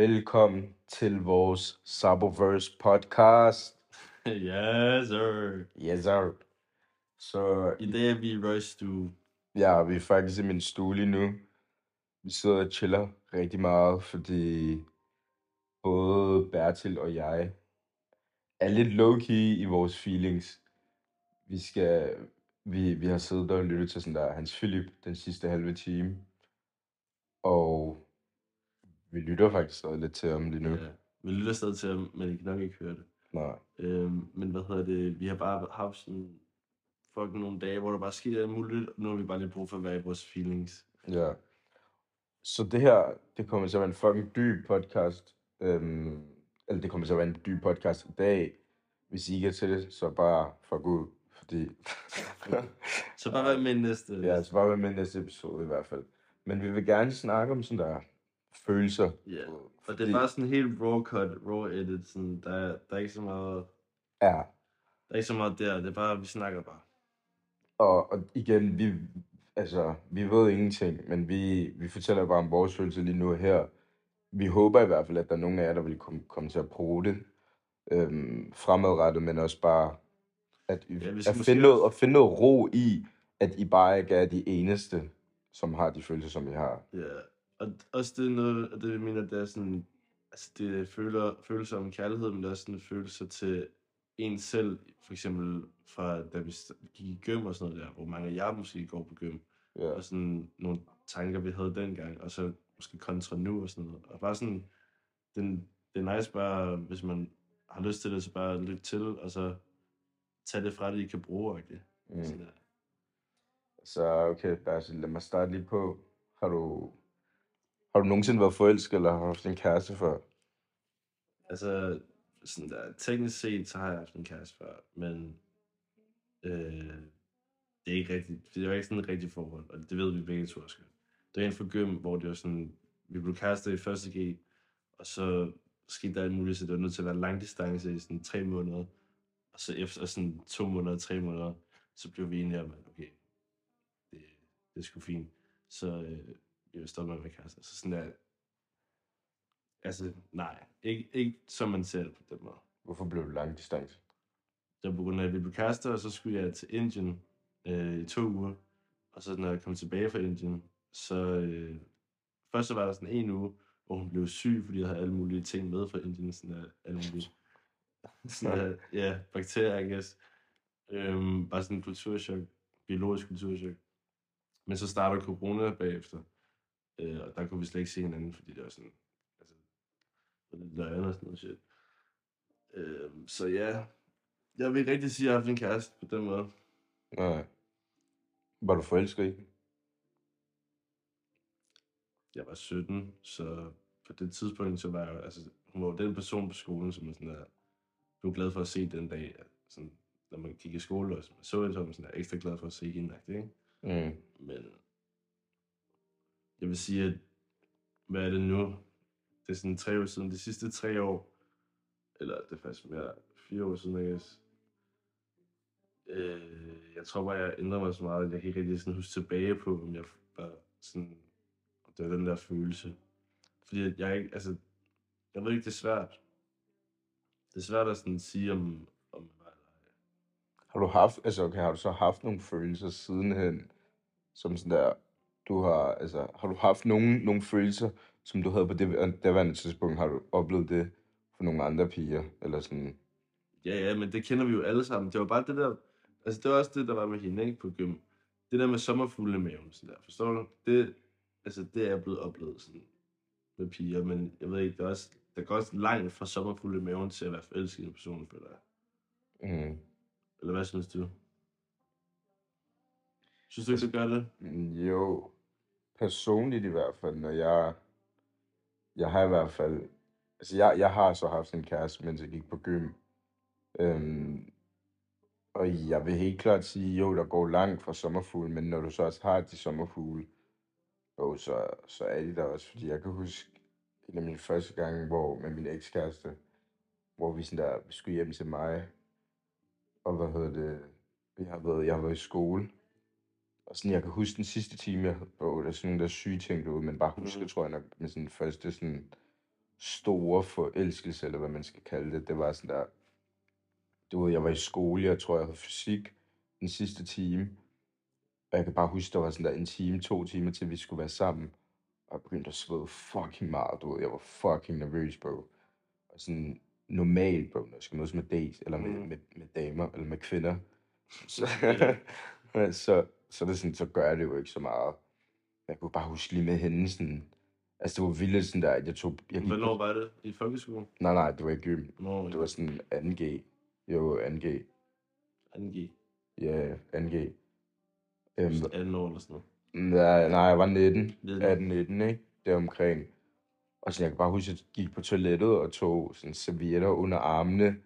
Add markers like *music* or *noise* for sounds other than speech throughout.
Velkommen til vores Saboverse podcast. *laughs* yes, sir. Yes, sir. Så I dag er vi i Royce stue. ja, vi er faktisk i min stue lige nu. Vi sidder og chiller rigtig meget, fordi både Bertil og jeg er lidt low-key i vores feelings. Vi skal, vi, vi har siddet og lyttet til sådan der Hans Philip den sidste halve time. Og vi lytter faktisk stadig lidt til ham lige nu. Ja. Vi lytter stadig til ham, men I kan nok ikke høre det. Nej. Øhm, men hvad hedder det? Vi har bare haft sådan fucking nogle dage, hvor der bare sker alt muligt, og nu har vi bare lidt brug for at være i vores feelings. Ja. Så det her, det kommer til at være en fucking dyb podcast. Øhm, eller det kommer til at være en dyb podcast i dag. Hvis I ikke er til det, så bare fuck ud. Fordi... *laughs* Så bare vær med næste. ja, så bare være med næste episode i hvert fald. Men vi vil gerne snakke om sådan der følelser. Ja. Og det er bare sådan helt raw cut, raw edit. Sådan, der, er- der er ikke så meget, Ja. der er ikke så meget der. Det er bare, vi snakker bare. Og, og igen, vi, altså, vi ved ingenting, men vi, vi fortæller bare om vores følelser lige nu her. Vi håber i hvert fald, at der er nogen af jer, der vil komme, komme til at bruge det øhm, fremadrettet, men også bare at, Ja, at, finde noget, at finde noget ro i, at I bare ikke er de eneste, som har de følelser, som I har. Ja, og også det er noget af det, jeg mener, det er sådan, altså det er føler, følelser om kærlighed, men det er også sådan følelser til en selv, for eksempel fra da vi gik i gym og sådan noget der, hvor mange af jer måske går på gym, Ja. og sådan nogle tanker, vi havde dengang, og så måske kontra nu og sådan noget. Og bare sådan, den, det er nice bare, hvis man har lyst til det, så bare lytte til, og så tage det fra det, I kan bruge, ikke? Mm. Sådan der. Så okay, Basil, lad mig starte lige på. Har du, har du nogensinde været forelsket, eller har haft en kæreste før? Altså, sådan der, teknisk set, så har jeg haft en kæreste før, men øh, det er ikke rigtigt, det var ikke sådan et rigtigt forhold, og det ved vi begge to også godt. Det var en for gym, hvor det var sådan, vi blev kærester i første G, og så skete der alt muligt, så det var nødt til at være lang distance i sådan tre måneder, og så efter sådan to måneder, tre måneder, så blev vi enige om, at okay, det, det er sgu fint. Så øh, jeg vil stoppe med at være kærester. Så sådan der, altså nej, ikke, ikke som man ser det på den måde. Hvorfor blev du lang distance? Det var på grund af, at vi blev kærester, og så skulle jeg til Indien øh, i to uger. Og så når jeg kom tilbage fra Indien, så øh, først så var der sådan en uge, hvor hun blev syg, fordi jeg havde alle mulige ting med fra Indien. Sådan der, alle mulige *laughs* sådan der, ja, bakterier, I guess. Øhm, bare sådan en kulturschok, biologisk kulturschok. Men så starter corona bagefter, øh, og der kunne vi slet ikke se hinanden, fordi det var sådan, altså, lidt løgn og sådan noget shit. Øhm, så ja, jeg vil ikke rigtig sige, at jeg har haft en kæreste på den måde. Nej. Var du forelsket i? Jeg var 17, så på det tidspunkt, så var jeg, altså, hun var jo den person på skolen, som er sådan der, blev glad for at se den dag, sådan, når man gik i skole, og så man så hende, så var man sådan der, ekstra glad for at se hende, ikke? Mm. Men jeg vil sige, at hvad er det nu? Det er sådan tre år siden. De sidste tre år, eller det er faktisk mere fire år siden, jeg guess. Øh, jeg tror bare, jeg ændrer mig så meget, at jeg kan ikke rigtig sådan huske tilbage på, om jeg bare sådan, om det var den der følelse. Fordi at jeg ikke, altså, jeg ved ikke, det er svært. Det er svært at sådan sige, om, om jeg var eller. Har du haft, altså okay, har du så haft nogle følelser sidenhen, som sådan der, du har, altså, har du haft nogle, nogle følelser, som du havde på det derværende tidspunkt, har du oplevet det for nogle andre piger, eller sådan, Ja, ja, men det kender vi jo alle sammen. Det var bare det der... Altså, det var også det, der var med hende, ikke, på gym. Det der med sommerfugle i maven, sådan der. Forstår du? Det, altså, det er jeg blevet oplevet sådan med piger, men jeg ved ikke, der, er også, der går også langt fra sommerfugle i maven til at være forelsket i en person, føler jeg. mm, Eller hvad synes du? Synes du ikke, det gør det? Mm, Jo, personligt i hvert fald, når jeg, jeg har i hvert fald, altså jeg, jeg har så haft en kæreste, mens jeg gik på gym. Øhm, og jeg vil helt klart sige, jo, der går langt fra sommerfugle, men når du så også har de sommerfugle, jo, så, så er de der også, fordi jeg kan huske en af mine første gange, hvor med min ekskæreste, hvor vi sådan der, vi skulle hjem til mig, og hvad hedder det, vi har været, jeg har været i skole, og sådan, jeg kan huske den sidste time, jeg, åh, der er sådan nogle der syge ting derude, men bare huske, Mhm. tror jeg nok, med sådan første sådan store forelskelse, eller hvad man skal kalde det. Det var sådan der, du ved, jeg var i skole, jeg tror, jeg havde fysik den sidste time. Og jeg kan bare huske, der var sådan der en time, to timer til, vi skulle være sammen. Og jeg begyndte at svede fucking meget, du ved. Jeg var fucking nervøs, bro. Og sådan normalt, bro, når jeg skal mødes med dates, eller med, Mm. med, med damer, eller med kvinder. *laughs* Så, så, så, er det sådan, så gør jeg det jo ikke så meget. Jeg kunne bare huske lige med hende sådan, altså det var vildt sådan der, at jeg tog, jeg gik Hvornår var det? I folkeskolen? nej nej, det var ikke gym, Nå, det var sådan 2G, jo 2G, 2G. ja 2G. Øhm, 18 år eller sådan noget. nej, nej, jeg var 19, 19. 18-19, ikke? Deromkring. Og så jeg kan bare huske, at jeg gik på toilettet og tog sådan servietter under armene,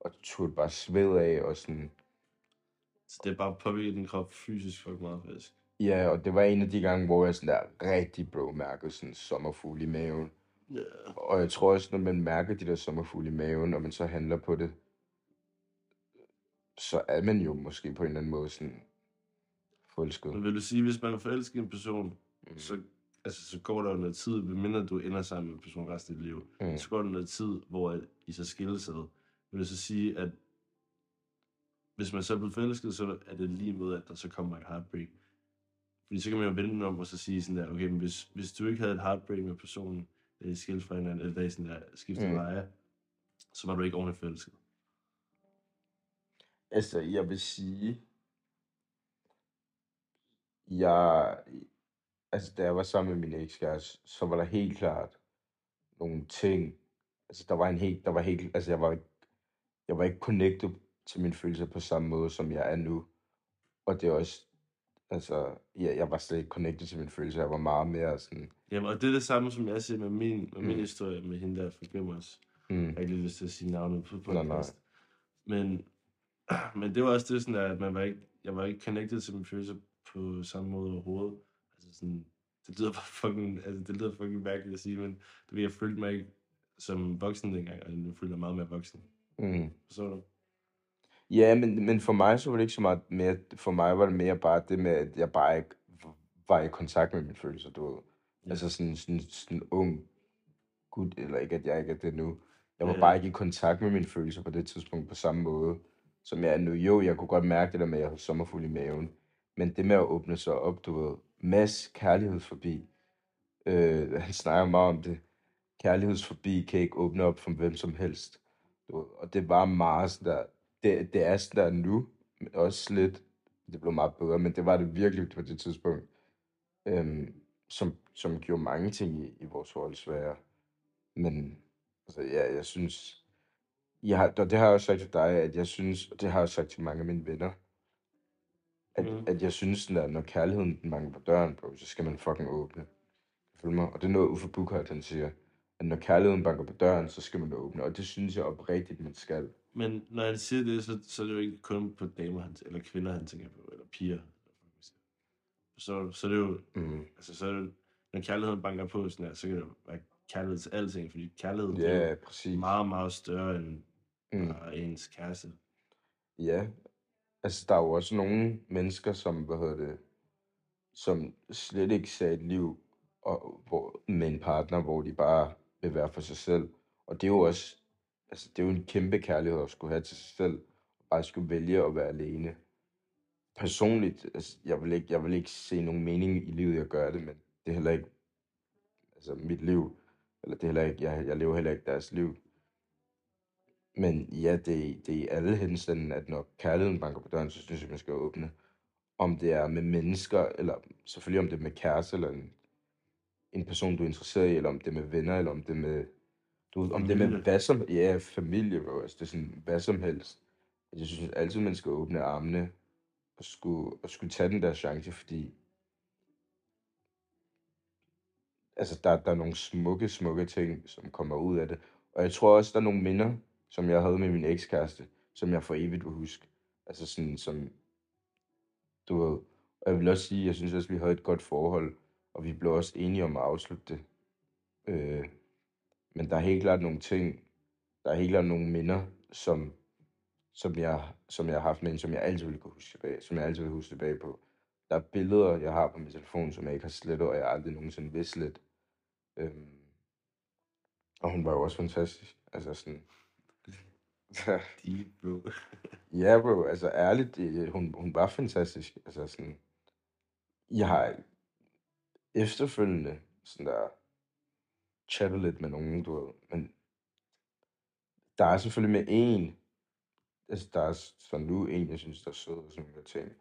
og tog bare sved af, og sådan, Så det er bare påvirket din krop fysisk fucking meget, faktisk. ja, og det var en af de gange, hvor jeg sådan der rigtig bro mærkede sådan sommerfugl i maven. Ja. Og jeg tror også, når man mærker de der sommerfugle i maven, og man så handler på det, så er man jo måske på en eller anden måde sådan forelsket. Men vil du sige, hvis man er forelsket i en person, Mm. så, altså, så går der jo noget tid, medmindre du ender sammen med en person resten af dit liv. Mm. Så går der noget tid, hvor I så skilles ad. Vil det så sige, at hvis man så er blevet forelsket, så er det lige med, at der så kommer et heartbreak. Fordi så kan man jo vende den om og så sige sådan der, okay, men hvis, hvis du ikke havde et heartbreak med personen, da I skilte fra hinanden, eller da I sådan der skiftede Mm. veje, så var du ikke ordentligt forelsket. Altså, jeg vil sige, jeg, altså, da jeg var sammen med min ekskæreste, så var der helt klart nogle ting, altså, der var en helt, der var helt, altså, jeg var ikke, jeg var ikke connected til mine følelser på samme måde, som jeg er nu. Og det er også, altså, ja, jeg var slet ikke connected til mine følelser, jeg var meget mere sådan, Jamen, og det er det samme, som jeg siger med min, med min Mm. historie med hende der fra Glimmers. mm, Jeg har ikke lyst til at sige navnet på Nej, nej. podcast. Men, *clears throat* men det var også det sådan, at man var ikke, jeg var ikke connected til mine følelser på samme måde overhovedet. Altså sådan, det lyder bare fucking, altså det lyder fucking mærkeligt at sige, men du ved, jeg følte mig ikke som voksen dengang, og nu føler jeg meget mere voksen. mm. Forstår du? Ja, men, men for mig så var det ikke så meget mere, for mig var det mere bare det med, at jeg bare ikke var i kontakt med mine følelser, du ved. Ja. Altså sådan, sådan, sådan ung gut, eller ikke at jeg ikke er det nu. Jeg var Ja, bare ikke i kontakt med mine følelser på det tidspunkt på samme måde, som jeg er nu. Jo, jeg kunne godt mærke det der med, at jeg havde sommerfuld i maven. Men det med at åbne sig op, du ved, mass kærlighedsforbi. Øh, han snakker meget om det. Kærlighedsforbi kan ikke åbne op for hvem som helst. Du ved, og det var meget sådan der, det, det er sådan der nu, også lidt, det blev meget bedre, men det var det virkelig på det tidspunkt, øhm, som, som gjorde mange ting i, i vores forhold svære. Men altså, ja, jeg synes, jeg har, og det har jeg også sagt til dig, at jeg synes, og det har jeg også sagt til mange af mine venner, at, Mhm. at jeg synes, at når kærligheden den banker på døren, bro, så skal man fucking åbne. Følg mig? Og det er noget Uffe Bukhardt, han siger, at når kærligheden banker på døren, så skal man åbne. Og det synes jeg oprigtigt, man skal. Men når han siger det, så, så er det jo ikke kun på damer, han, eller kvinder, han tænker på, eller piger. du? Så er det jo, Mm. altså så er det, når kærligheden banker på, sådan her, så kan det være kærlighed til alting, fordi kærlighed er Ja, jo præcis. meget, meget større end Mm. bare ens kæreste. Ja, altså der er jo også nogle mennesker, som, hvad hedder det, som slet ikke ser et liv og, hvor, med en partner, hvor de bare vil være for sig selv. Og det er jo også, altså det er jo en kæmpe kærlighed at skulle have til sig selv, og bare skulle vælge at være alene. Personligt, altså, jeg vil ikke, jeg vil ikke se nogen mening i livet, jeg gør det, men det er heller ikke, altså mit liv, eller det er heller ikke, jeg, jeg lever heller ikke deres liv. Men ja, det, det er i alle henseenden, at når kærligheden banker på døren, så synes jeg, man skal åbne. Om det er med mennesker, eller selvfølgelig om det er med kæreste, eller en, en person, du er interesseret i, eller om det er med venner, eller om det er med, du, ved, om det er med Familie. hvad som, ja, familie, bro, altså det er sådan, hvad som helst. Altså, Jeg synes altid, man skal åbne armene, og skulle, og skulle tage den der chance, fordi altså, der, der er nogle smukke, smukke ting, som kommer ud af det. Og jeg tror også, der er nogle minder, som jeg havde med min ekskæreste, som jeg for evigt vil huske. Altså sådan, som, du ved, og jeg vil også sige, jeg synes også, vi havde et godt forhold, og vi blev også enige om at afslutte det. Øh, men der er helt klart nogle ting, der er helt klart nogle minder, som, som, jeg, som jeg har haft med hende, som jeg altid vil kunne huske tilbage, som jeg altid vil huske tilbage på. Der er billeder, jeg har på min telefon, som jeg ikke har slettet, og jeg aldrig nogensinde vil slette. Øhm, Og hun var jo også fantastisk. Altså sådan... *laughs* Deep, bro. *laughs* ja, bro. Altså ærligt, det, hun, hun var fantastisk. Altså sådan... Jeg har efterfølgende sådan der chattet lidt med nogen, du ved. Men der er selvfølgelig med en, altså der er sådan nu en, jeg synes, der er sød og sådan nogle ting.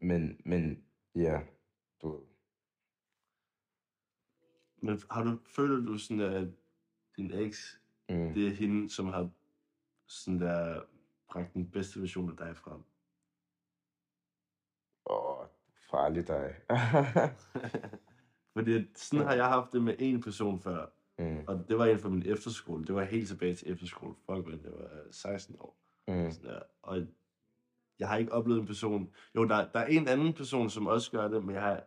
Men, men ja, du ved. Men har du, føler du sådan, at din eks, Mm. det er hende, som har sådan der bragt den bedste version af dig frem? Åh, farlig dig. *laughs* *laughs* Fordi sådan har jeg haft det med en person før, mm. og det var en fra min efterskole. Det var helt tilbage til efterskole. Fuck, men det var 16 år. Mm. Sådan der. Og jeg har ikke oplevet en person... Jo, der, der er en anden person, som også gør det, men jeg har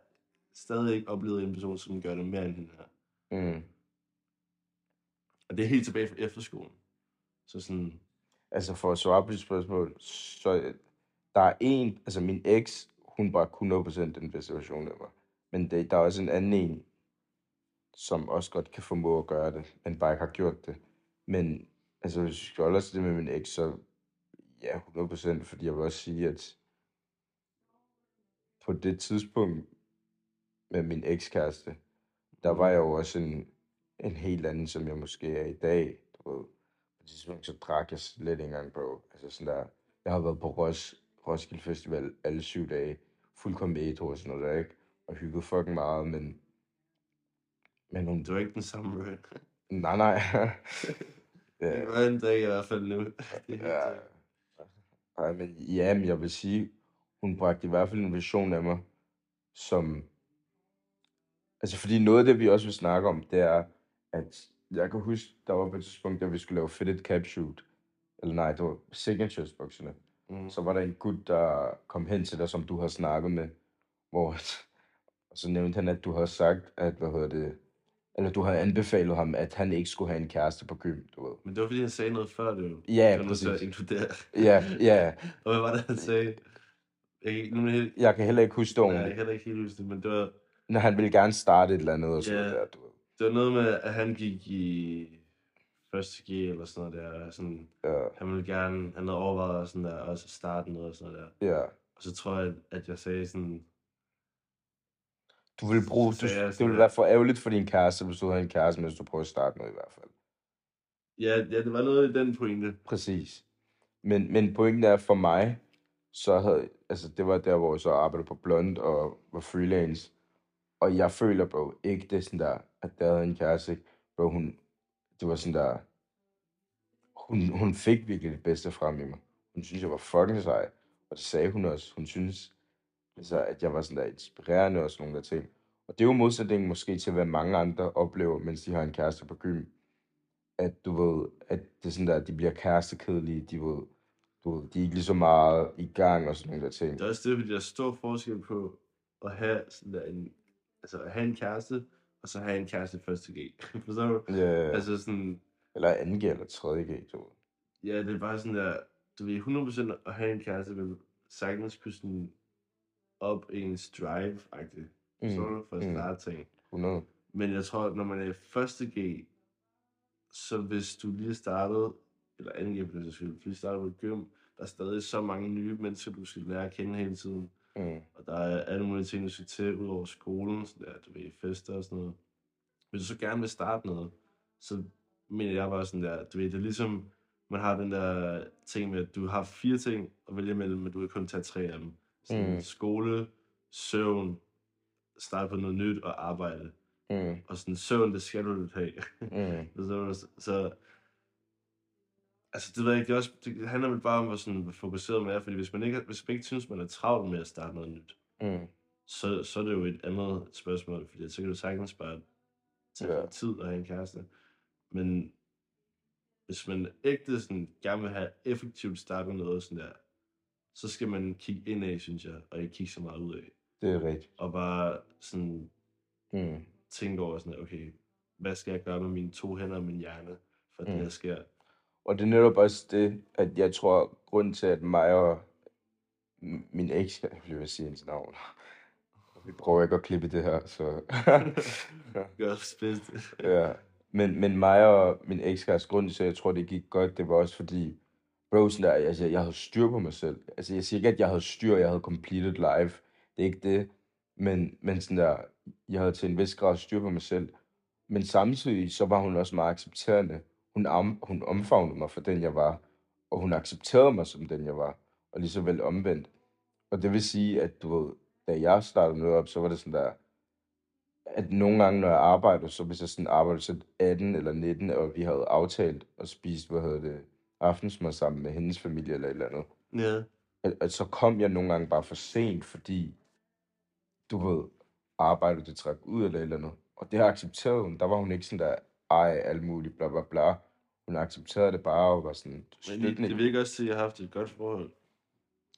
stadig ikke oplevet en person, som gør det mere end hende her. Mm. Og det er helt tilbage fra efterskolen. Så sådan... Altså for at svare på dit spørgsmål, så øh, der er en, altså min eks, hun var 100% den bedste version af mig. Men det, der er også en anden en, som også godt kan formå at gøre det, men bare ikke har gjort det. Men altså hvis vi skal holde os til det med min eks, så ja, 100%, fordi jeg vil også sige, at på det tidspunkt med min ekskæreste, der var jeg jo også en, en helt anden, som jeg måske er i dag. Du ved. På det tidspunkt, så drak jeg slet ikke engang på. Altså sådan der, jeg har været på Ros, Roskilde Festival alle syv dage, fuldkommen ædru og sådan noget der, ikke? Og hygget fucking meget, men... Men hun... Det var ikke den samme rød. *laughs* Nej, nej. ja, *laughs* Det var en dag i hvert fald nu. *laughs* Er ja. sikkert. Ej, men ja, men jeg vil sige, hun bragte i hvert fald en vision af mig, som... Altså, fordi noget af det, vi også vil snakke om, det er, at jeg kan huske, der var på et tidspunkt, da vi skulle lave fitted cap shoot, eller nej, det var signatures bukserne, Mm. så var der en gut, der kom hen til dig, som du har snakket med, hvor, og så nævnte han, at du havde sagt, at, hvad hedder det, eller du havde anbefalet ham, at han ikke skulle have en kæreste på gym, du ved. Men det var fordi, han sagde noget før, det jo. Ja, Jeg præcis. inkludere. Ja, ja. *laughs* Og hvad var det, han sagde? Jeg, nu helt, Jeg kan heller ikke huske det nej, jeg kan heller ikke helt huske det, men det var, Når han ville gerne starte et eller andet og sådan Ja. der, du ved. det var noget med, at han gik i første G eller sådan noget der. og Sådan, Ja, han ville gerne, han havde overvejet sådan der, også starte noget og sådan noget der. ja. Og så tror jeg, at jeg sagde sådan, Du ville bruge, du, jeg det ville være for ærgerligt for din kæreste, hvis du havde en kæreste, mens du prøver at starte noget i hvert fald. ja, ja, det var noget i den pointe. Præcis. Men, men pointen er for mig, så havde, altså det var der, hvor jeg så arbejdede på Blond og var freelance. Og jeg føler, bro, ikke det sådan der, at der havde en kæreste, bro, hun, det var sådan der, hun, hun fik virkelig det bedste frem i mig. Hun synes, jeg var fucking sej. Og det sagde hun også. Hun synes, altså, at jeg var sådan der inspirerende og sådan nogle der ting. Og det er jo modsætningen måske til, hvad mange andre oplever, mens de har en kæreste på gym. At du ved, at det er sådan der, at de bliver kærestekedelige, de ved, du ved, de er ikke lige så meget i gang og sådan nogle der ting. Det er også det, fordi der er stor forskel på at have sådan der en, altså at have en kæreste, og så have en kæreste i første G. *laughs* Forstår du? Ja, Altså sådan, eller 2G eller 3G, du ved. ja, det er bare sådan der, du ved, 100% at have en kæreste vil sagtens kunne sådan op ens drive-agtigt. Forstår Mm, du? For at mm. starte ting. 100. Men jeg tror, når man er i første G, så hvis du lige startet, eller anden G, hvis du lige startet på gym, der er stadig så mange nye mennesker, du skal lære at kende hele tiden. Mm. Og der er alle mulige ting, du skal til ud over skolen, så der, du ved, fester og sådan noget. Hvis du så gerne vil starte noget, så mener jeg bare sådan der, du ved, det er ligesom, man har den der ting med, at du har fire ting at vælge mellem, men du kan kun tage tre af dem. Sådan Mm. skole, søvn, starte på noget nyt og arbejde. Mm. Og sådan søvn, det skal du have. Mm. så, *laughs* så, så, altså det ved jeg ikke, det, også, det handler vel bare om, hvor sådan, hvor fokuseret man er, fordi hvis man ikke, hvis man ikke synes, man er travlt med at starte noget nyt, Mm. så, så er det jo et andet spørgsmål, fordi så kan du sagtens bare tage Ja. tid og have en kæreste. Men hvis man ægte sådan, gerne vil have effektivt startet noget sådan der, så skal man kigge indad, synes jeg, og ikke kigge så meget ud af. Det er rigtigt. Og bare sådan Mm. tænke over sådan, okay, hvad skal jeg gøre med mine to hænder og min hjerne, for Mm. det her sker. Og det er netop også det, at jeg tror, grund til, at mig og min eks, *laughs* jeg vil sige hendes navn, vi prøver ikke at klippe det her, så... *laughs* Gør bedste. ja. Men, men mig og min ekskæreste, grund til, at jeg tror, det gik godt, det var også fordi, bro, sådan der, altså, jeg havde styr på mig selv. Altså, jeg siger ikke, at jeg havde styr, jeg havde completed life. Det er ikke det. Men, men sådan der, jeg havde til en vis grad styr på mig selv. Men samtidig, så var hun også meget accepterende. Hun, om, hun omfavnede mig for den, jeg var. Og hun accepterede mig som den, jeg var. Og lige så vel omvendt. Og det vil sige, at du ved, da jeg startede noget op, så var det sådan der, at nogle gange, når jeg arbejder, så hvis jeg sådan arbejder til 18 eller 19, og vi havde aftalt at spise, hvad hedder det, aftensmad sammen med hendes familie eller et eller andet, Ja. at, at så kom jeg nogle gange bare for sent, fordi, du ved, arbejdet det træk ud eller et eller andet. Og det har accepteret hun. Der var hun ikke sådan der, ej, alt muligt, bla bla bla. Hun accepterede det bare og var sådan Men det, støttende. det virker også til, at jeg har haft et godt forhold.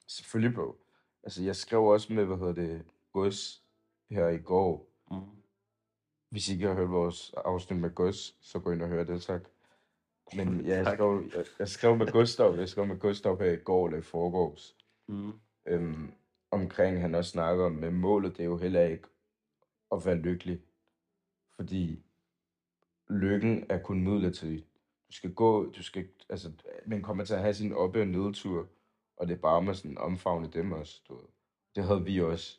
Selvfølgelig, bro. Altså, jeg skrev også med, hvad hedder det, Gus her i går. Mm. Hvis I ikke har hørt vores afsnit med Gus, så gå ind og hør det, tak. Men ja, *laughs* jeg skrev, jeg, jeg skrev med Gustav, jeg skrev med Gustav her i går eller i forgårs, Mm. øhm, omkring han også snakker om, men målet det er jo heller ikke at være lykkelig. Fordi lykken er kun midlertidig. Du skal gå, du skal, altså, man kommer til at have sin oppe- og nedtur, og det er bare med sådan omfavne dem også, du ved. Det havde vi også.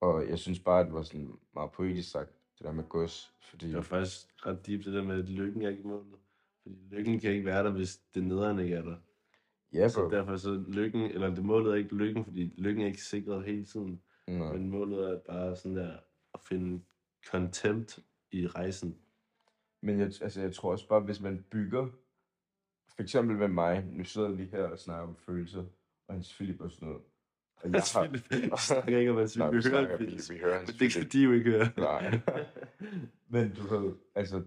Og jeg synes bare, at det var sådan meget poetisk sagt, det der med gods, fordi... Det var faktisk ret dybt, det der med, at lykken er ikke målet. Fordi lykken kan ikke være der, hvis det nederen ikke er der. Ja, Så bro. derfor så lykken, eller det målet er ikke lykken, fordi lykken er ikke sikret hele tiden. Nej. Men målet er bare sådan der at finde contempt i rejsen. Men jeg, altså, jeg tror også bare, hvis man bygger, for eksempel med mig, nu sidder vi her og snakker om følelser, og hans Philip og sådan noget. Og jeg har... Vi snakker ikke om, vi *laughs* Nej, vi hører hans Men det er Philip. fordi, I jo ikke hører. Nej. *laughs* Men du ved, altså,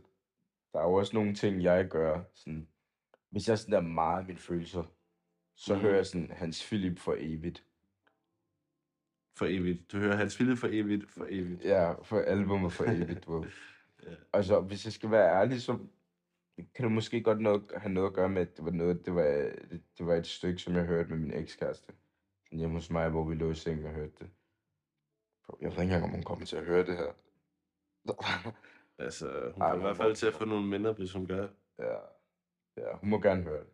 der er jo også nogle ting, jeg gør, sådan, hvis jeg sådan er meget mine følelser, så Mhm. hører jeg sådan Hans Philip for evigt. For evigt. Du hører Hans Philip for evigt, for evigt. Ja, for albumet for evigt, ved. *laughs* Ja. Altså, hvis jeg skal være ærlig, så kan det måske godt noget, have noget at gøre med, at det var, noget, det, var, det, det var et stykke, som jeg hørte med min ekskæreste. Hjemme hos mig, hvor vi lå i sengen og hørte det. Jeg ved ikke engang, om hun kommer til at høre det her. *laughs* Altså, hun Ej, kommer i hvert fald til at få nogle minder, hvis hun gør. ja, ja, hun må gerne høre det.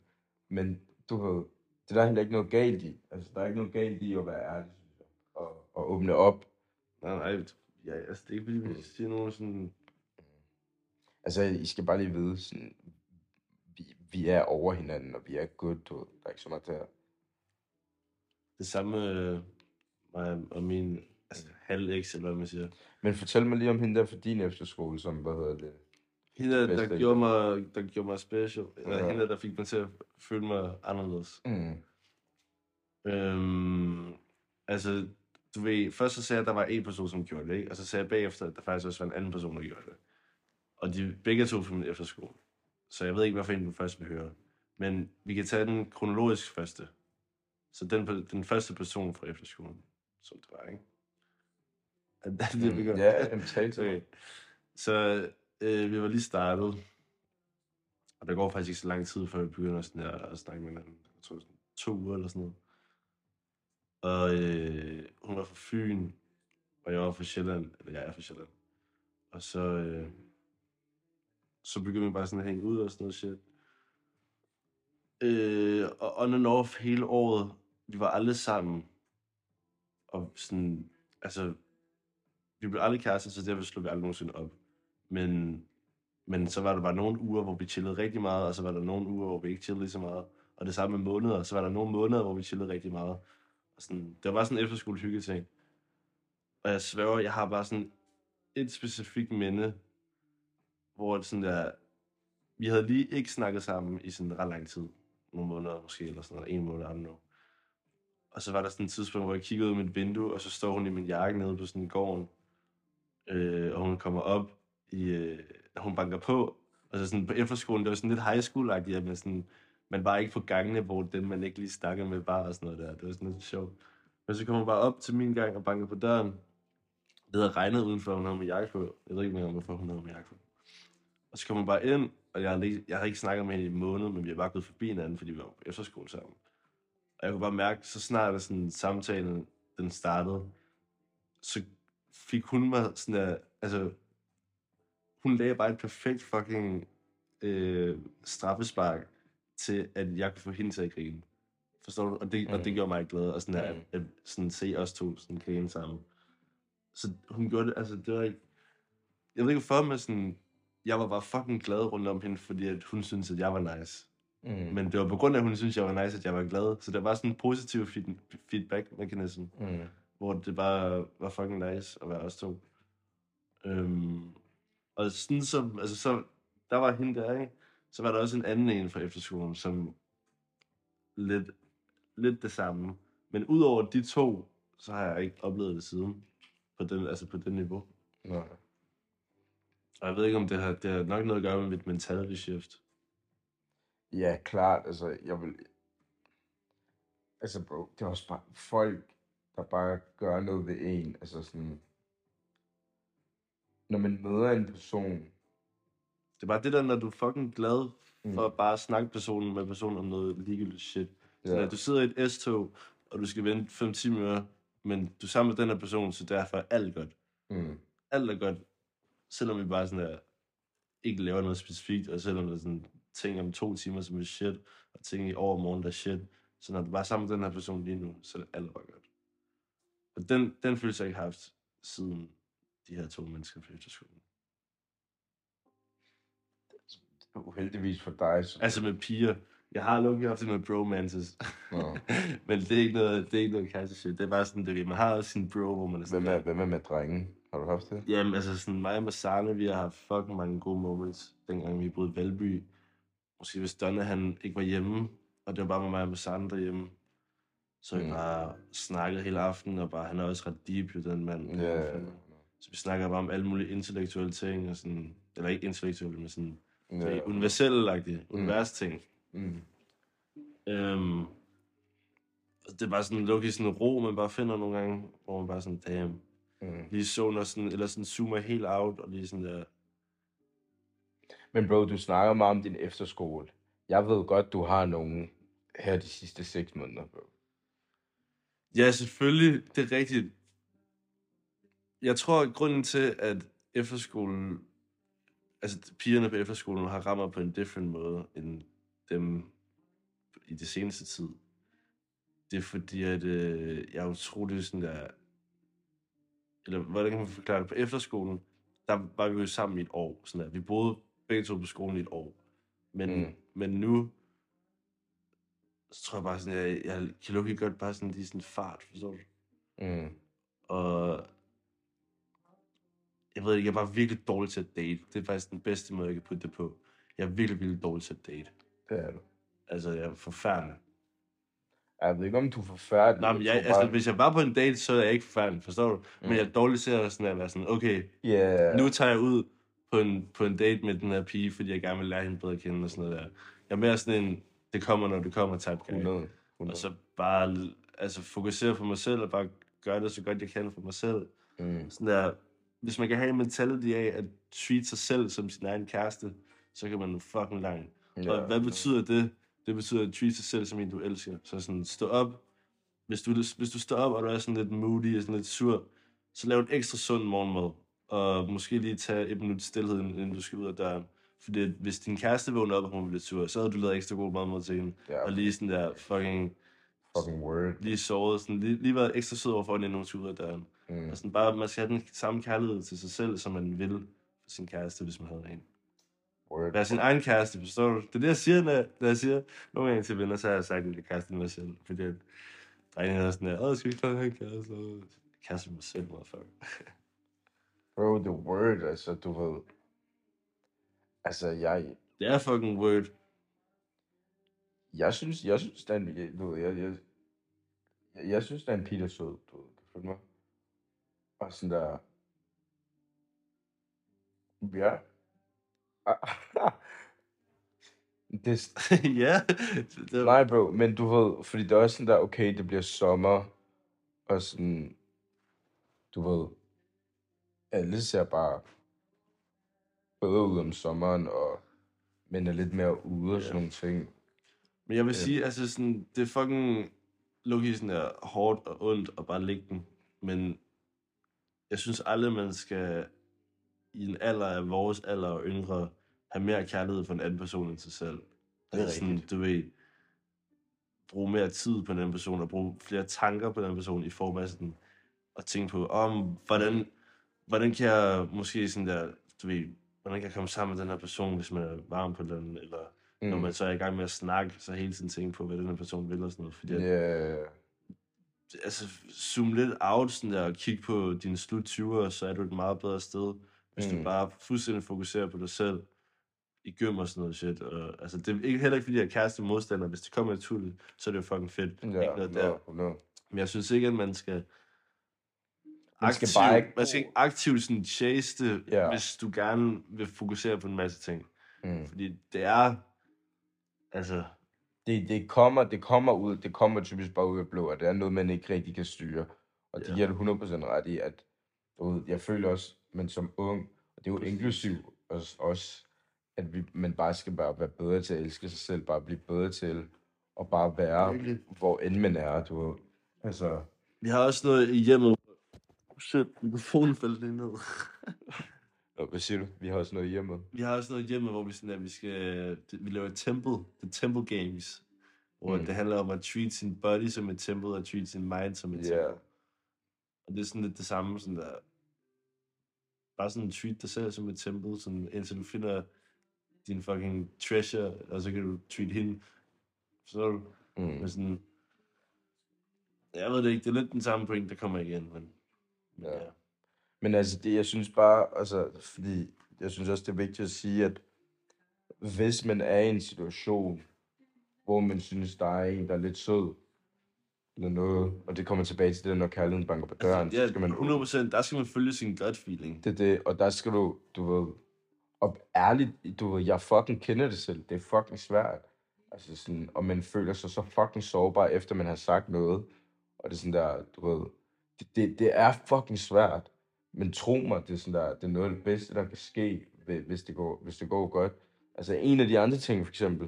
Men du ved, det er der heller ikke noget galt i. Altså, der er ikke noget galt i at være ærlig, jeg. Og, og åbne op. Nej, nej. Ja, altså, det er ikke fordi, vi Mm. siger nogen sådan... Altså, I skal bare lige vide, sådan, vi, vi er over hinanden, og vi er good, du ved. Der er ikke så meget der. Det samme øh, mig og min altså, halv eller hvad man siger. Men fortæl mig lige om hende der for din efterskole, som, hvad hedder det? Hende, der, der, gjorde mig, der gjorde mig special. Eller Ja. hende, der fik mig til at føle mig anderledes. Mm. Øhm, altså, du ved, først så sagde jeg, at der var en person, som gjorde det, ikke? Og så sagde jeg bagefter, at der faktisk også var en anden person, der gjorde det. Og de begge to fra min efterskole. Så jeg ved ikke, hvorfor en du først vil høre. Men vi kan tage den kronologisk første. Så den, den første person fra efterskolen, som det var, ikke? *laughs* Er det, det, vi? Mm. Ja, jamen, tal til. Okay. Så øh, vi var lige startet. Og der går faktisk ikke så lang tid, før vi begynder sådan der, at snakke med hinanden. Jeg tror sådan to uger eller sådan noget. Og øh, hun var fra Fyn, og jeg var fra Sjælland, eller jeg er fra Sjælland. Og så, øh, så begyndte vi bare sådan at hænge ud og sådan noget shit. Øh, og on and off hele året, vi var aldrig sammen. Og sådan, altså, vi blev aldrig kærester, så derfor slog vi aldrig nogensinde op. Men, men så var der bare nogle uger, hvor vi chillede rigtig meget, og så var der nogle uger, hvor vi ikke chillede lige så meget. Og det samme med måneder, så var der nogle måneder, hvor vi chillede rigtig meget. Og sådan, det var bare sådan en efterskole hyggeting. Og jeg sværger, jeg har bare sådan et specifikt minde, hvor det sådan der, vi havde lige ikke snakket sammen i sådan ret lang tid. Nogle måneder måske, eller sådan noget, en måned, eller don't. Og så var der sådan et tidspunkt, hvor jeg kiggede ud af mit vindue, og så står hun i min jakke nede på sådan en gården. Øh, og hun kommer op, i, øh, hun banker på. Og så sådan på efterskolen, det var sådan lidt high school at man, sådan, man var ikke på gangene, hvor dem, man ikke lige snakker med, bare og sådan noget der. Det var sådan lidt sjovt. Men så kommer hun bare op til min gang og banker på døren. Det havde regnet udenfor, hun havde med jakke på. Jeg ved ikke mere om, hvorfor hun havde med jakke på. Og så kommer hun bare ind, og jeg har, jeg har ikke snakket med hende i en måned, men vi har bare gået forbi hinanden, fordi vi var på efterskole sammen. Og jeg kunne bare mærke, så snart at sådan, samtalen den startede, så fik hun mig sådan der, altså, hun lagde bare et perfekt fucking øh, straffespark til, at jeg kunne få hende til at grine. Forstår du? Og det, mm. og det gjorde mig glad, og sådan, at, Mm. at, sådan se os to sådan grine sammen. Så hun gjorde det, altså det var ikke... Jeg ved ikke hvorfor, men sådan, jeg var bare fucking glad rundt om hende, fordi at hun syntes, at jeg var nice. Mm. Men det var på grund af, at hun syntes, at jeg var nice, at jeg var glad. Så det var sådan en positiv feed- feedback mechanism, Mm. Hvor det bare var fucking nice at være os to. Øhm, og sådan så, altså så, der var hende der, ikke? Så var der også en anden en fra efterskolen, som lidt, lidt det samme. Men udover de to, så har jeg ikke oplevet det siden. På den, altså på det niveau. Nej. Og jeg ved ikke, om det har, det har nok noget at gøre med mit mentality shift. Ja, klart. Altså, jeg vil... Altså, bro, det er også bare folk, der bare gør noget ved en. Altså sådan... Når man møder en person... Det er bare det der, når du er fucking glad Mm. for at bare snakke personen med personen om noget ligegyldigt shit. Så at du sidder i et S-tog, og du skal vente 5 timer, men du er sammen med den her person, så derfor er alt godt. mm. Alt er godt, selvom vi bare sådan der, ikke laver noget specifikt, og selvom der er sådan ting om to timer, som er shit, og ting i overmorgen, der er shit. Så når du bare er sammen med den her person lige nu, så er det alt bare godt. Og den, den følelse har jeg ikke haft siden de her to mennesker på efterskolen. uheldigvis for dig. Så... Altså med piger. Jeg har lukket haft det med bromances. Nå. *laughs* Men det er ikke noget, det er ikke noget kæreste shit. Det er bare sådan, det, man har også sin bro, hvor man er sådan, Hvem er, hvem er med drengen? Har du haft det? Jamen, altså sådan, mig og Masane, vi har haft fucking mange gode moments, dengang vi boede i Valby. Måske hvis Donna, han ikke var hjemme, og det var bare med mig og Masane derhjemme, så vi Mm. bare snakket hele aftenen, og bare, han er også ret deep, jo, den mand. Ja, ja, Så vi snakker bare om alle mulige intellektuelle ting, og sådan, eller ikke intellektuelle, men sådan, ja. universelle-agtige, univers-ting. Mm. Øhm, det er bare sådan low sådan en ro, man bare finder nogle gange, hvor man bare sådan, damn, Mm. lige zoner sådan, eller sådan zoomer helt out, og lige sådan der, Men bro, du snakker meget om din efterskole. Jeg ved godt, du har nogen her de sidste seks måneder, bro. Ja, selvfølgelig. Det er rigtigt. Jeg tror, at grunden til, at efterskolen, altså pigerne på efterskolen har rammer på en different måde end dem i det seneste tid. Det er fordi, at øh, jeg er utrolig sådan der... Eller hvordan kan man forklare det? På efterskolen, der var vi jo sammen i et år. Sådan der. Vi boede begge to på skolen i et år. Men, Mm. men nu, så tror jeg bare sådan, jeg, jeg kan lukke godt bare sådan lige sådan fart, forstår du? Mm. Og jeg ved ikke, jeg er bare virkelig dårlig til at date. Det er faktisk den bedste måde, jeg kan putte det på. Jeg er virkelig, virkelig dårlig til at date. Det er du. Altså, jeg er forfærdelig. Jeg ved ikke, om du er forfærdelig. Nej, men jeg, tror altså, bare- hvis jeg var på en date, så er jeg ikke forfærdelig, forstår du? Mm. Men jeg er dårlig til at, sådan at være sådan, okay, Ja. nu tager jeg ud på en, på en date med den her pige, fordi jeg gerne vil lære hende bedre at kende og sådan noget der. Jeg er mere sådan en, det kommer, når det kommer, type guy. 100. Og 100. så bare altså, fokusere på mig selv, og bare gøre det så godt, jeg kan for mig selv. Mm. sådan der, hvis man kan have en mentality af at treat sig selv som sin egen kæreste, så kan man nå fucking langt. Ja, og hvad betyder det? Det betyder at treat sig selv som en, du elsker. Så sådan, stå op. Hvis du, hvis du står op, og du er sådan lidt moody og sådan lidt sur, så lav et ekstra sund morgenmad. Og måske lige tage et minut stillhed, inden du skal ud af døren. Fordi hvis din kæreste vågner op, og hun lidt sur, så havde du lavet ekstra god morgenmad til hende. Ja, Og lige sådan der fucking, fucking word. lige sovet, sådan, lige, lige været ekstra sød overfor inden hun skal ud af døren. Mm. Og sådan bare, man skal have den samme kærlighed til sig selv, som man vil for sin kæreste, hvis man havde en. Word. Være sin egen kæreste, forstår du? Det er det, jeg siger, når, når jeg siger, nogle gange til venner, så har jeg sagt, at jeg kæreste mig selv. Fordi at drengene er sådan der, åh, skal vi ikke have en kæreste? Kæreste mig selv, motherfucker. Bro, the word, altså, du ved... Altså, jeg, Det er fucking word. jeg synes, jeg synes, den, jeg, du ved, jeg, jeg, jeg, jeg synes, den Peter er sød, du ved, kan følge mig? Og sådan der, ja. *laughs* det, *laughs* ja. Det, nej, bro, men du ved, fordi det er også sådan der, okay, det bliver sommer, og sådan, du ved, alle ser bare bedre ud om sommeren, og men er lidt mere ude og sådan Ja. nogle ting. Men jeg vil Ja. sige, altså sådan, det er fucking sådan der hårdt og ondt at bare lægge den. Men jeg synes aldrig, man skal i en alder af vores alder og yngre, have mere kærlighed for en anden person end sig selv. Det er Altså sådan, rigtigt. du ved, bruge mere tid på den anden person, og bruge flere tanker på den anden person, i form af sådan, at tænke på, om, hvordan, hvordan kan jeg måske sådan der, du ved, hvordan kan jeg komme sammen med den her person, hvis man er varm på den, eller mm. når man så er i gang med at snakke, så hele tiden tænke på, hvad den her person vil og sådan noget. Fordi at, Ja, altså, zoom lidt out sådan der, og kigge på dine slut 20'ere, så er du et meget bedre sted, hvis mm. du bare fuldstændig fokuserer på dig selv, i gym og sådan noget shit. Og, altså, det er ikke, heller ikke, fordi jeg er kæreste modstander. Hvis det kommer naturligt, så er det jo fucking fedt. ja, ikke noget der. no, no. Men jeg synes ikke, at man skal Man skal aktivt, bare ikke- man skal ikke aktivt sådan chase det, Ja. hvis du gerne vil fokusere på en masse ting. Mm. Fordi det er, altså, Det, det, kommer, det kommer ud, det kommer typisk bare ud af blå, og det er noget, man ikke rigtig kan styre. Og det Ja. giver du 100% ret i, at du ved, jeg føler også, men som ung, og det er jo inklusiv os, os at vi, man bare skal bare være bedre til at elske sig selv, bare blive bedre til at bare være, Virkelig. hvor end man er, du. Altså, vi har også noget i hjemmet. Shit, mikrofonen *laughs* faldt lige ned. Nå, hvad siger du? Vi har også noget hjemme. Vi har også noget hjemme, hvor vi, sådan, at vi, skal, vi laver temple, the temple games, hvor Mm. det handler om at treat sin body som et temple, og treat sin mind som et Ja. temple. Og det er sådan lidt det samme, sådan der, bare sådan treat dig selv som et temple, sådan, indtil du finder din fucking treasure, og så kan du treat hende. Så du, Mm. men sådan, jeg ved det ikke, det er lidt den samme point, der kommer igen, men, men Ja. ja. Men altså, det, jeg synes bare, altså, fordi jeg synes også, det er vigtigt at sige, at hvis man er i en situation, hvor man synes, der er en, der er lidt sød, eller noget, og det kommer tilbage til det, når kærligheden banker på døren, Altså, ja, så skal man 100%, der skal man følge sin gut feeling. det, er det, og der skal du, du ved, og ærligt, du ved, jeg fucking kender det selv, det er fucking svært, altså sådan, og man føler sig så fucking sårbar, efter man har sagt noget, og det er sådan der, du ved, det, det, det er fucking svært, men tro mig, det er sådan der, det er noget af det bedste, der kan ske, hvi- hvis det går, hvis det går godt. Altså en af de andre ting, for eksempel,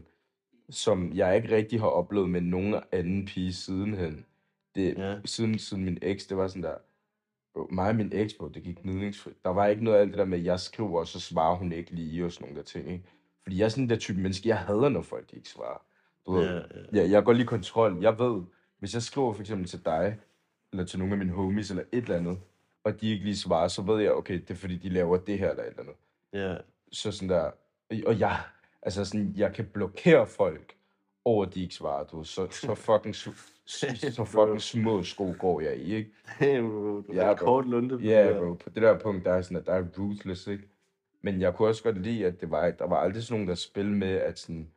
som jeg ikke rigtig har oplevet med nogen anden pige sidenhen, det, Ja. siden, siden min eks, det var sådan der, mig og min eks, det gik gnidningsfrit. Der var ikke noget af alt det der med, at jeg skriver, og så svarer hun ikke lige, og sådan nogle der ting, ikke? Fordi jeg er sådan der type menneske, jeg hader, når folk ikke svarer. Du ved, Ja, ja. jeg, jeg går lige kontrol. Jeg ved, hvis jeg skriver for eksempel til dig, eller til nogle af mine homies, eller et eller andet, og de ikke lige svarer, så ved jeg, okay, det er fordi, de laver det her, eller et eller andet. Ja, Så sådan der, og jeg, altså sådan, jeg kan blokere folk over, at de ikke svarer, du. Så, så *laughs* fucking, så, så fucking små sko går jeg i, ikke? Damn, bro. Du Ja, er bro. kort lunde. Ja, yeah, bro. På det der punkt, der er sådan, at der er ruthless, ikke? Men jeg kunne også godt lide, at det var, der var aldrig sådan nogen, der spillede med, at sådan,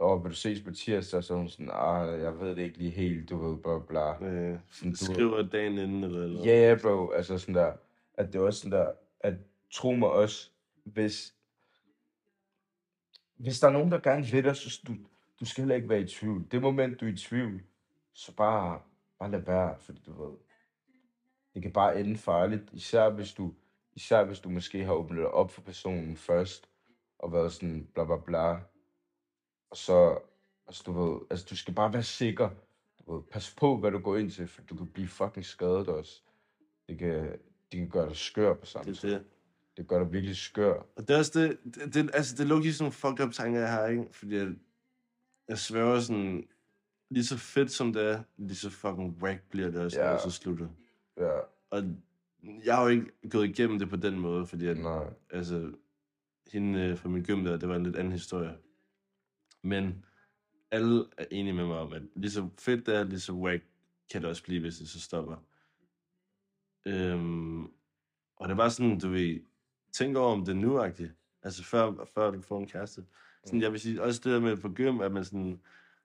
åh, vil du ses på tirsdag? Så hun sådan, ah, jeg ved det ikke lige helt, du ved, bla bla. Øh, Sådan, du, skriver dagen inden, eller, eller Ja, yeah, bro. Altså sådan der, at det er også sådan der, at tro mig også, hvis, hvis der er nogen, der gerne vil dig, så du, du skal heller ikke være i tvivl. Det moment, du er i tvivl, så bare, bare lad være, fordi du ved, det kan bare ende farligt, især hvis du, især hvis du måske har åbnet dig op for personen først, og været sådan bla bla bla, og så, altså du ved, altså du skal bare være sikker, du ved, pas på, hvad du går ind til, for du kan blive fucking skadet også. Det kan, det kan gøre dig skør på samme det er tid. det. Det gør dig virkelig skør. Og det er også det, det, det altså det er logisk sådan nogle fucked up tanker, jeg har, ikke? Fordi jeg, jeg sværger sådan, lige så fedt som det er, lige så fucking whack bliver det også, når Ja. det så slutter. Ja, Og jeg har jo ikke gået igennem det på den måde, fordi at, nej. altså, hende øh, fra min gym der, det var en lidt anden historie. Men alle er enige med mig om, at lige så fedt det er, lige så whack kan det også blive, hvis det så stopper. Øhm, og det var sådan, du ved, tænk over om det er nu -agtigt. Altså før, før du får en kæreste. Sådan, jeg vil sige, også det der med på gym, at man sådan,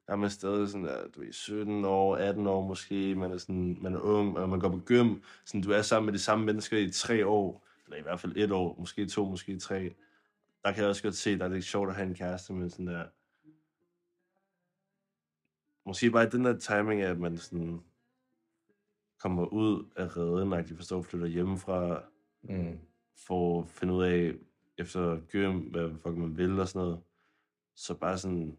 der er man stadig sådan der, du ved, 17 år, 18 år måske, man er sådan, man er ung, og man går på gym, sådan, du er sammen med de samme mennesker i tre år, eller i hvert fald et år, måske to, måske tre. Der kan jeg også godt se, der er lidt sjovt at have en kæreste, men sådan der, måske bare den der timing af, at man sådan kommer ud af redden, at de forstår, flytter hjemmefra, Mm. for at finde ud af, efter gym, hvad fuck man vil og sådan noget. Så bare sådan,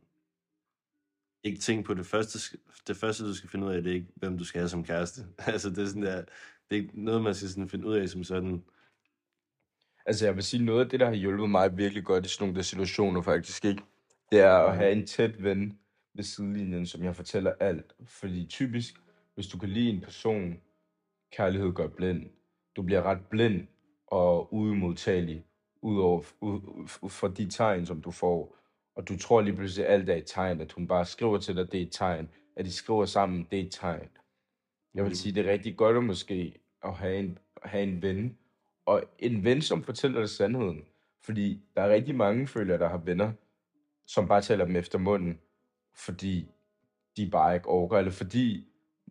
ikke tænk på det første, det første, du skal finde ud af, det er ikke, hvem du skal have som kæreste. *laughs* altså, det er sådan der, det er ikke noget, man skal sådan finde ud af som sådan. Altså, jeg vil sige, noget af det, der har hjulpet mig virkelig godt i sådan nogle der situationer faktisk, ikke? Det er at Mhm. have en tæt ven ved sidelinjen, som jeg fortæller alt. Fordi typisk, hvis du kan lide en person, kærlighed gør blind. Du bliver ret blind og udmodtagelig ud, over, ud, for de tegn, som du får. Og du tror lige pludselig, at alt er et tegn, at hun bare skriver til dig, det er et tegn. At de skriver sammen, det er et tegn. Jeg vil Mhm. sige, det er rigtig godt at måske at have en, have en ven, og en ven, som fortæller dig sandheden. Fordi der er rigtig mange, føler jeg, der har venner, som bare taler dem efter munden, fordi de bare ikke orker, eller fordi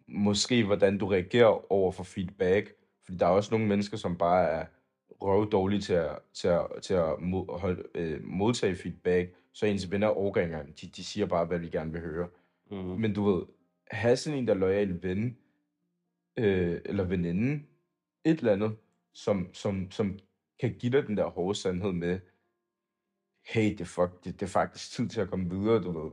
måske hvordan du reagerer over for feedback. Fordi der er også nogle mennesker, som bare er røv dårlige til at, til at, til at mod, holde, øh, modtage feedback, så ens venner orker ikke engang. De, de siger bare, hvad vi gerne vil høre. Mhm. Men du ved, have sådan en, der er lojal ven, øh, eller veninde, et eller andet, som, som, som kan give dig den der hårde sandhed med, hey, det fuck, det, det er faktisk tid til at komme videre, du ved.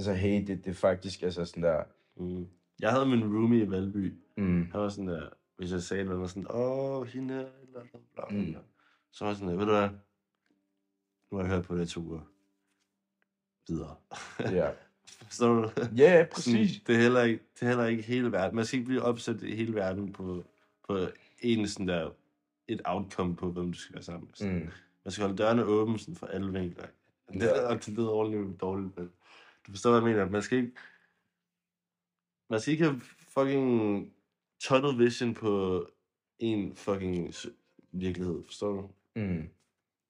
Altså, hey, det, det er faktisk, altså sådan der, Mhm. Jeg havde min roomie i Valby. mm, Han var sådan der, hvis jeg sagde noget sådan, åh, hende er, eller bla, bla, bla. Mm. Så var jeg sådan der, ved du hvad, nu har jeg hørt på det to uger. Videre. ja. *laughs* Forstår du? Ja, ja, Sådan, præcis. det, er heller ikke, det er heller ikke hele verden. Man skal ikke blive opsat i hele verden på, på en sådan der, et outcome på, hvem du skal være sammen med. Sådan. Mm, Man skal holde dørene åbne sådan for alle vinkler. *laughs* Det, Ja. det lyder ordentligt dårligt, men du forstår, hvad jeg mener. Man skal ikke, man skal ikke have fucking tunnel vision på en fucking virkelighed, forstår du? mm.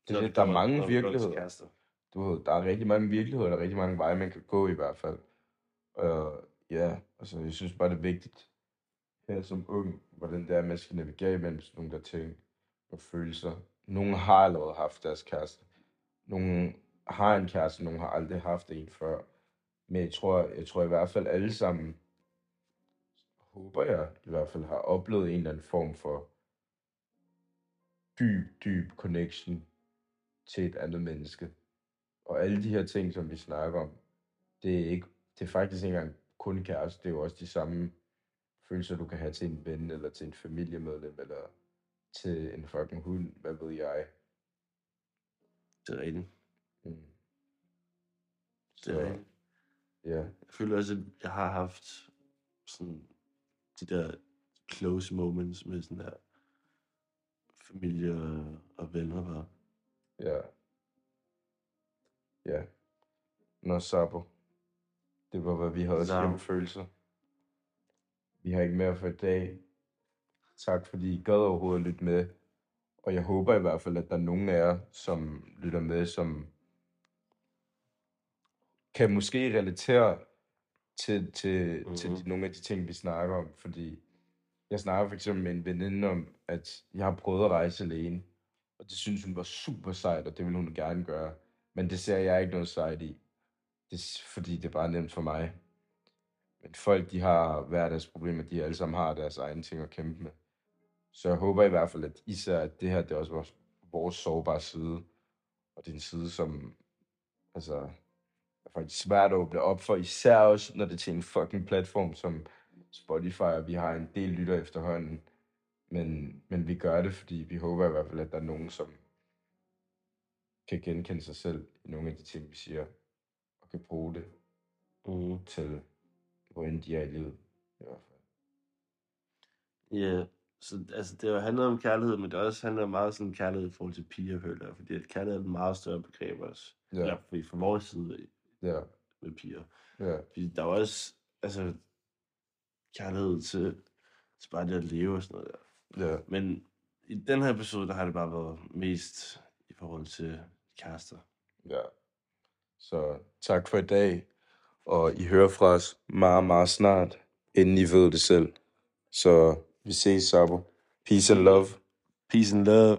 Det, er det, der er mange virkeligheder. Du ved, der er rigtig mange virkeligheder, der er rigtig mange veje, man kan gå i hvert fald. Og ja, altså, jeg synes bare, det er vigtigt her som ung, hvordan det er, man skal navigere imellem sådan nogle der ting og følelser. Nogle har allerede haft deres kæreste. Nogle har en kæreste, nogle har aldrig haft en før. Men jeg tror, jeg tror i hvert fald alle sammen, håber jeg i hvert fald, har oplevet en eller anden form for dyb, dyb connection til et andet menneske. Og alle de her ting, som vi snakker om, det er, ikke, det er faktisk ikke engang kun kæreste, det er jo også de samme følelser, du kan have til en ven, eller til en familiemedlem, eller til en fucking hund, hvad ved jeg. Det er rigtigt. Mm. Det er rigtigt. Ja. Jeg føler også, at jeg har haft sådan de der close moments med sådan der familie og, venner bare. Ja. Ja. Nå, Sabo. Det var, hvad vi havde Sabo. følelser. Vi har ikke mere for i dag. Tak fordi I gad overhovedet at lytte med. Og jeg håber i hvert fald, at der er nogen af jer, som lytter med, som kan måske relatere til, til, mm-hmm. til de, nogle af de ting, vi snakker om. Fordi jeg snakker for eksempel med en veninde om, at jeg har prøvet at rejse alene. Og det synes hun var super sejt, og det ville hun gerne gøre. Men det ser jeg ikke noget sejt i. Det, fordi det er bare nemt for mig. Men folk, de har hverdagsproblemer, de alle sammen har deres egne ting at kæmpe med. Så jeg håber i hvert fald, at især at det her, det er også vores, vores sårbare side. Og det er en side, som altså, faktisk svært at åbne op for, især også, når det er til en fucking platform som Spotify, og vi har en del lytter efterhånden. Men, men vi gør det, fordi vi håber i hvert fald, at der er nogen, som kan genkende sig selv i nogle af de ting, vi siger, og kan bruge det Mm. til, hvor end de er i livet, i hvert fald. Ja, så altså, det har handlet om kærlighed, men det også handler meget sådan kærlighed i forhold til piger, føler. Fordi at kærlighed er et meget større begreb også. Ja. Eller fra vores side ja, med piger. ja, Fordi der er jo også altså, kærlighed til, til bare det at leve og sådan noget der. ja. Men i den her episode, der har det bare været mest i forhold til kærester. Ja. Så tak for i dag, og I hører fra os meget, meget snart, inden I ved det selv. Så vi ses, Sabo. Peace and love. Peace and love.